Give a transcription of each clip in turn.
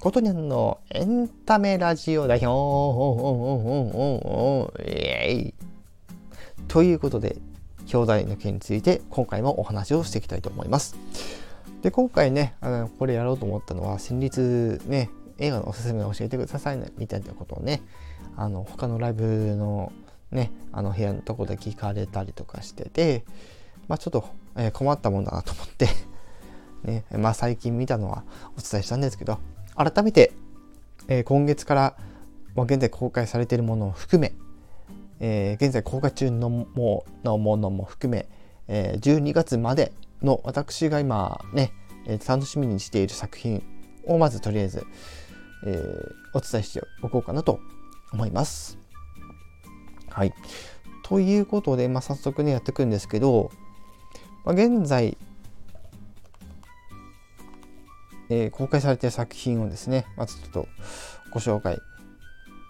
ことにゃんのエンタメラジオ代表。ということで兄弟の件について今回もお話をしていきたいと思います。で今回ねあのこれやろうと思ったのは先日ね映画のおすすめを教えてくださいねみたいなことをねあの他のライブのねあの部屋のとこで聞かれたりとかしててまあちょっと、えー、困ったもんだなと思って。ねまあ最近見たのはお伝えしたんですけど改めて、えー、今月から、まあ、現在公開されているものを含め、えー、現在公開中のものものも含め、えー、12月までの私が今ね、えー、楽しみにしている作品をまずとりあえず、えー、お伝えしておこうかなと思います。はい。ということで、まあ、早速ねやっていくんですけど、まあ、現在、えー、公開されている作品をですね、まずちょっとご紹介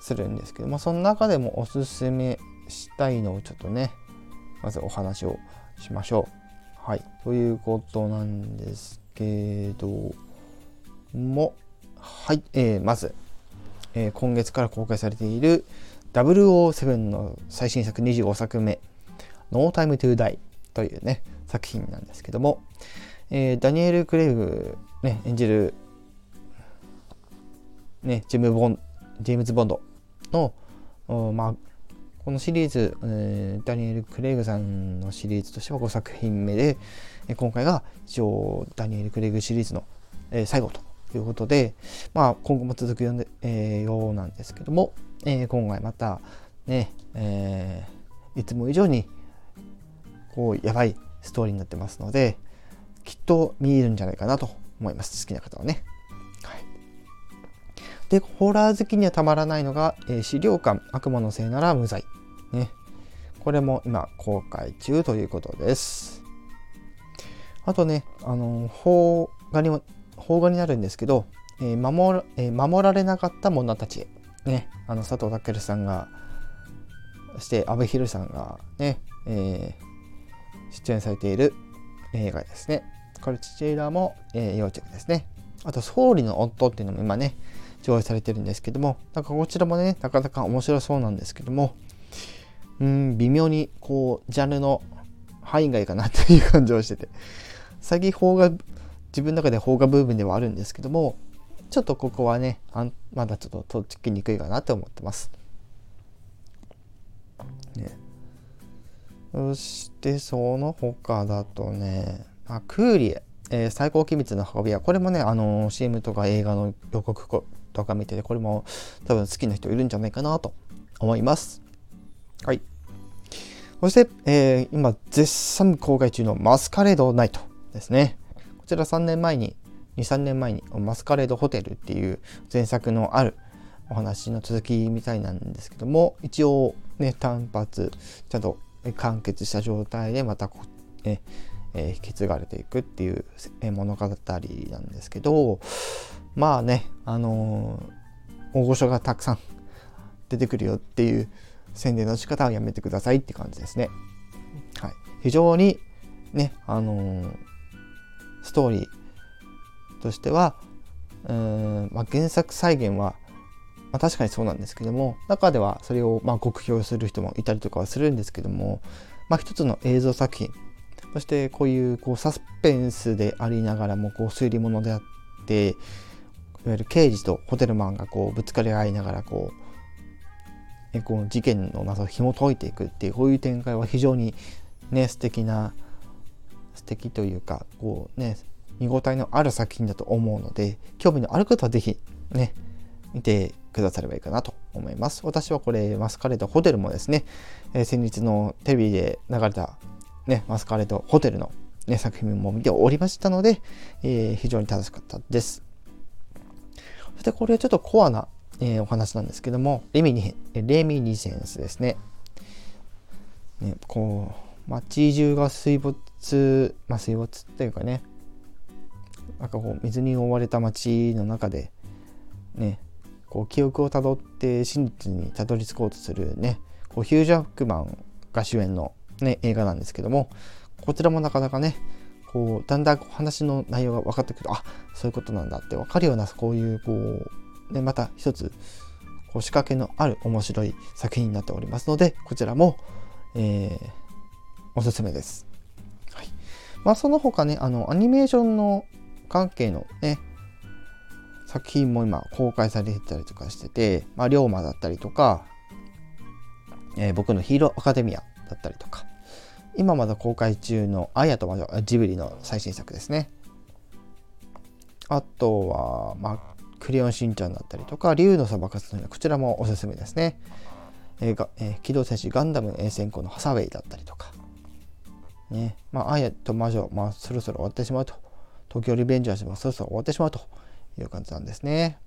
するんですけど、まあ、その中でもおすすめしたいのをちょっとね、まずお話をしましょう。はい。ということなんですけども、はい。えー、まず、えー、今月から公開されている007の最新作25作目、No Time to Die というね、作品なんですけども、えー、ダニエル・クレイグ、ね、演じる、ね、ジムボンジェームズ・ボンドの、まあ、このシリーズ、えー、ダニエル・クレイグさんのシリーズとしては5作品目で、え今回が一応ダニエル・クレイグシリーズの、えー、最後ということで、まあ、今後も続くよう,、えー、ようなんですけども、えー、今回またね、えー、いつも以上にこうやばいストーリーになってますのできっと見えるんじゃないかなと思います好きな方はね。はい、でホラー好きにはたまらないのが、えー、資料館悪魔のせいなら無罪。ね、これも今公開中ということです。あとね、あの邦画にも邦画になるんですけど、えー、守えー、守られなかった者たちへ、ね、あの佐藤健さんがそして阿部寛さんがね、えー、出演されている映画ですね。これ、チチェイラも、えー、要チェックですね。あと、総理の夫っていうのも今ね、上映されてるんですけども、なんかこちらもね、なかなか面白そうなんですけども、うん、微妙にこう、ジャンルの範囲外かなっていう感じをしてて、最近邦画自分の中で邦画部分ではあるんですけどもちょっとここはねあまだちょっととっつきにくいかなと思ってます。ね、そしてその他だとねあクーリエ、えー、最高機密の運び屋これもねあのー、CM とか映画の予告とか見ててこれも多分好きな人いるんじゃないかなと思います。はい。そして、えー、今絶賛公開中のマスカレードナイトですね。こちら3年前に23年前に「マスカレードホテル」っていう前作のあるお話の続きみたいなんですけども一応ね単発ちゃんと完結した状態でまたこええ引き継がれていくっていう物語なんですけどまあねあのー、大御所がたくさん出てくるよっていう宣伝の仕方はやめてくださいって感じですね。はい、非常にねあのーストーリーとしてはうん、まあ、原作再現は、まあ、確かにそうなんですけども中ではそれをまあ酷評する人もいたりとかはするんですけども、まあ、一つの映像作品そしてこういうこうサスペンスでありながらもこう推理物であっていわゆる刑事とホテルマンがこうぶつかり合いながらこうこう事件の謎を紐解いていくっていうこういう展開は非常にね素敵な素敵というかこうね見応えのある作品だと思うので興味のある方は是非ね見てくださればいいかなと思います。私はこれマスカレードホテルもですね、え、先日のテレビで流れた、ね、マスカレードホテルの、ね、作品も見ておりましたので、えー、非常に楽しかったです。そしてこれちょっとコアな、えー、お話なんですけどもレミニレミニセンスですね。ねこう街中が水没、まあ、水没っていうかねなんかこう水に覆われた街の中でねこう記憶をたどって真実にたどり着こうとするねこうヒュージャックマンが主演の、ね、映画なんですけどもこちらもなかなかねこうだんだん話の内容が分かってくるとあそういうことなんだって分かるようなこういうこう、ね、また一つこう仕掛けのある面白い作品になっておりますのでこちらも、えー、おすすめです。はいまあ、その他ねあのアニメーションの関係のね作品も今公開されてたりとかしてて、まあ、龍馬だったりとか、えー、僕のヒーローアカデミアだったりとか、今まだ公開中のアヤと魔女、ジブリの最新作ですね。あとは、まあ、クレヨンしんちゃんだったりとか、竜の砂漠のこちらもおすすめですね。えーがえー、機動戦士ガンダム A 戦校のハサウェイだったりとか、ね、まあ、アヤと魔女、まあ、そろそろ終わってしまうと、東京リベンジャーズもそろそろ終わってしまうという感じなんですね。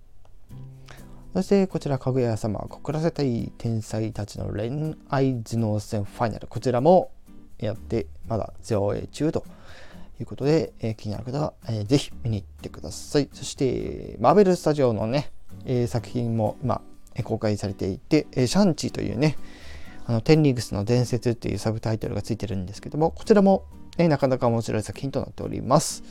そしてこちら、かぐや様、告らせたい天才たちの恋愛頭脳戦ファイナル。こちらもやって、まだ上映中ということで、えー、気になる方は、えー、ぜひ見に行ってください。そして、マーベルスタジオのね、えー、作品も今、え公開されていて、えシャンチというね、あのテンリングスの伝説っていうサブタイトルがついてるんですけども、こちらも、ね、なかなか面白い作品となっております。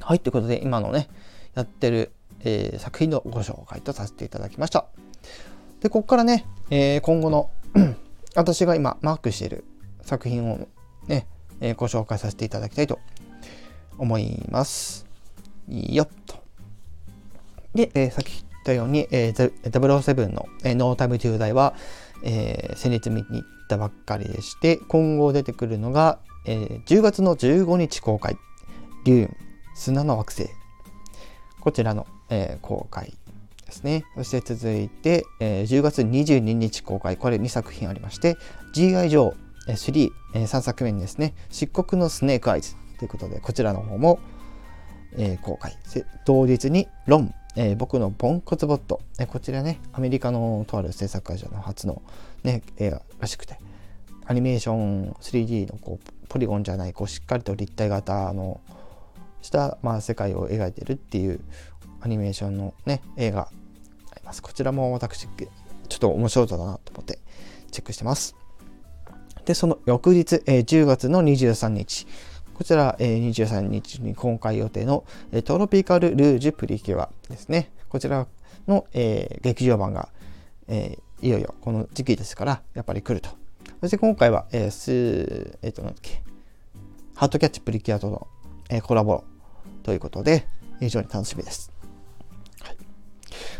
はい、ということで、今のね、やってる、えー、作品のご紹介とさせていただきました。で、ここからね、えー、今後の 私が今マークしている作品をね、えー、ご紹介させていただきたいと思います。よっと。で、えー、さっき言ったように、えー、007の、えー、No Time to Die は、えー、先日見に行ったばっかりでして、今後出てくるのが、えー、10月の15日公開、デューン、砂の惑星。こちらの、えー、公開ですね。そして続いて、えー、10月22日公開、これ2作品ありまして、G.I. ジョー3、えー、3作目にですね、漆黒のスネークアイズということで、こちらの方も、えー、公開。同日にロン、えー、僕のポンコツボット、えー、こちらね、アメリカのとある制作会社の初の、ね、映画らしくて、アニメーション 3D のこうポリゴンじゃないこうしっかりと立体型のした、まあ、世界を描いてるっていうアニメーションのね映画あります。こちらも私、ちょっと面白そうだなと思ってチェックしてます。で、その翌日、えー、10月の23日、こちら、えー、23日に公開予定の、えー、トロピカル・ルージュ・プリキュアですね。こちらの、えー、劇場版が、えー、いよいよこの時期ですから、やっぱり来ると。そして今回は、えー、すえっ、ー、と、なんだっけ、ハートキャッチプリキュアとの、え、コラボということで、非常に楽しみです。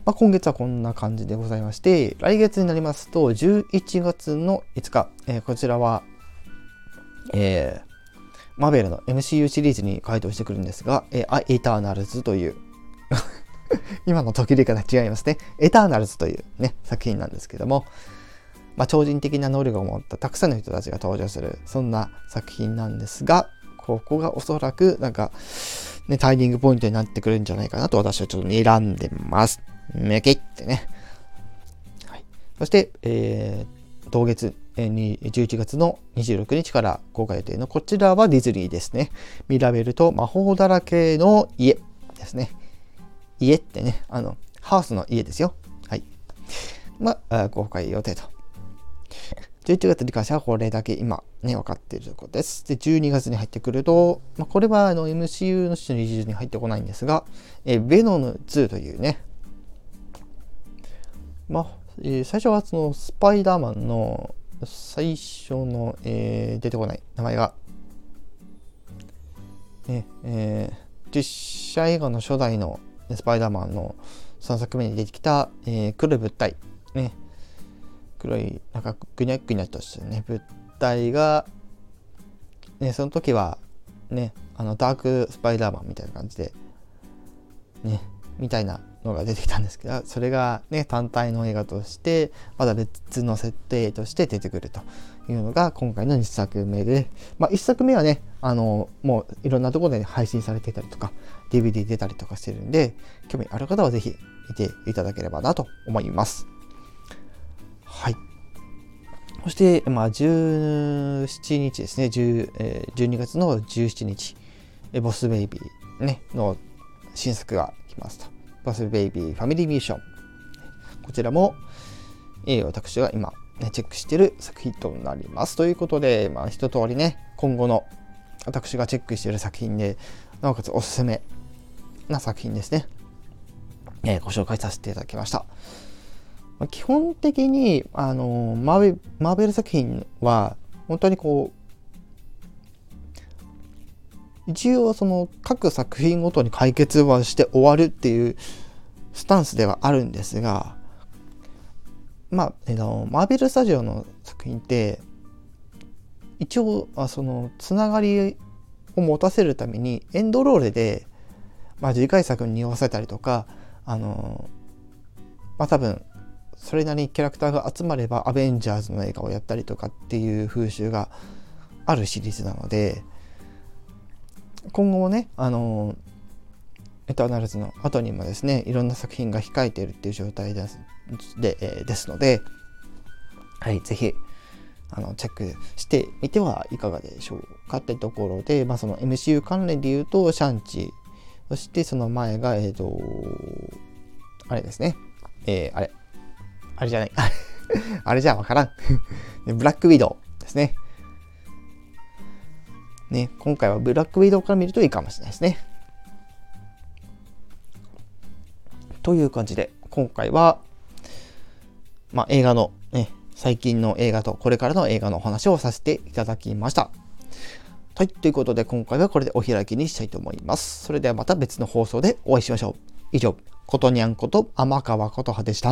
まあ、今月はこんな感じでございまして、来月になりますと、11月の5日、え、こちらは、えー、マーベルの MCU シリーズに該当してくるんですが、えー、エターナルズという 今の時々が違いますね。エターナルズというね、作品なんですけども、まあ、超人的な能力を持ったたくさんの人たちが登場する、そんな作品なんですが、ここがおそらく、なんか、ね、タイミングポイントになってくるんじゃないかなと私はちょっと睨んでます。めけってね。はい、そして、えー、当月、えー、11月の26日から公開予定のこちらはディズニーですね。ミラベルと魔法だらけの家ですね。家ってね、あの、ハウスの家ですよ。はい。まあ、公開予定と。11月に関してはこれだけ今ね、分かっているところです。で、12月に入ってくると、まあ、これはあの MCU の種の20に入ってこないんですが、えー、ベノム2というね、まあ、えー、最初はそのスパイダーマンの最初の、えー、出てこない名前が、ねえー、実写映画の初代のスパイダーマンの3作目に出てきた、えー、黒い物体、ね、黒いなんかぐにゃぐにゃとしたね。物体が、ね、その時はねあのダークスパイダーマンみたいな感じでねみたいなのが出てきたんですけどそれがね単体の映画としてまだ別の設定として出てくるというのが今回の2作目で、まあ、1作目はねあのもういろんなところで配信されてたりとか DVD 出たりとかしてるんで興味ある方は是非見ていただければなと思います。はいそして、まあ、17日ですね、10え、12月の17日、ボスベイビー、ね、の新作が来ますと。バスベイビーファミリーミッション。こちらも、えー、私が今、ね、チェックしている作品となります。ということで、まあ、一通りね、今後の私がチェックしている作品で、なおかつおすすめな作品ですね。えー、ご紹介させていただきました。まあ基本的に、あのマーベマーベル作品は、本当にこう、一応その各作品ごとに解決はして終わるっていうスタンスではあるんですが、まあ、えのマーベルスタジオの作品って一応あそのつながりを持たせるためにエンドロールで、まあ、次回作に匂わせたりとかあのまあ多分それなりにキャラクターが集まればアベンジャーズの映画をやったりとかっていう風習があるシリーズなので今後もねあのエターナルズの後にもですねいろんな作品が控えているっていう状態ですで,、え、ですのではい是非あのチェックしてみてはいかがでしょうかってところで、まあ、その MCU 関連で言うとシャンチそしてその前がえっ、ー、とあれですね。えー、あれ。あれじゃない あれじゃわからん ブラックウィドウですねね今回はブラックウィドウから見るといいかもしれないですねという感じで、今回は、まあ、映画の、ね、最近の映画とこれからの映画のお話をさせていただきました。はい。ということで、今回はこれでお開きにしたいと思います。それではまた別の放送でお会いしましょう。以上、ことにゃんこと天川琴葉でした。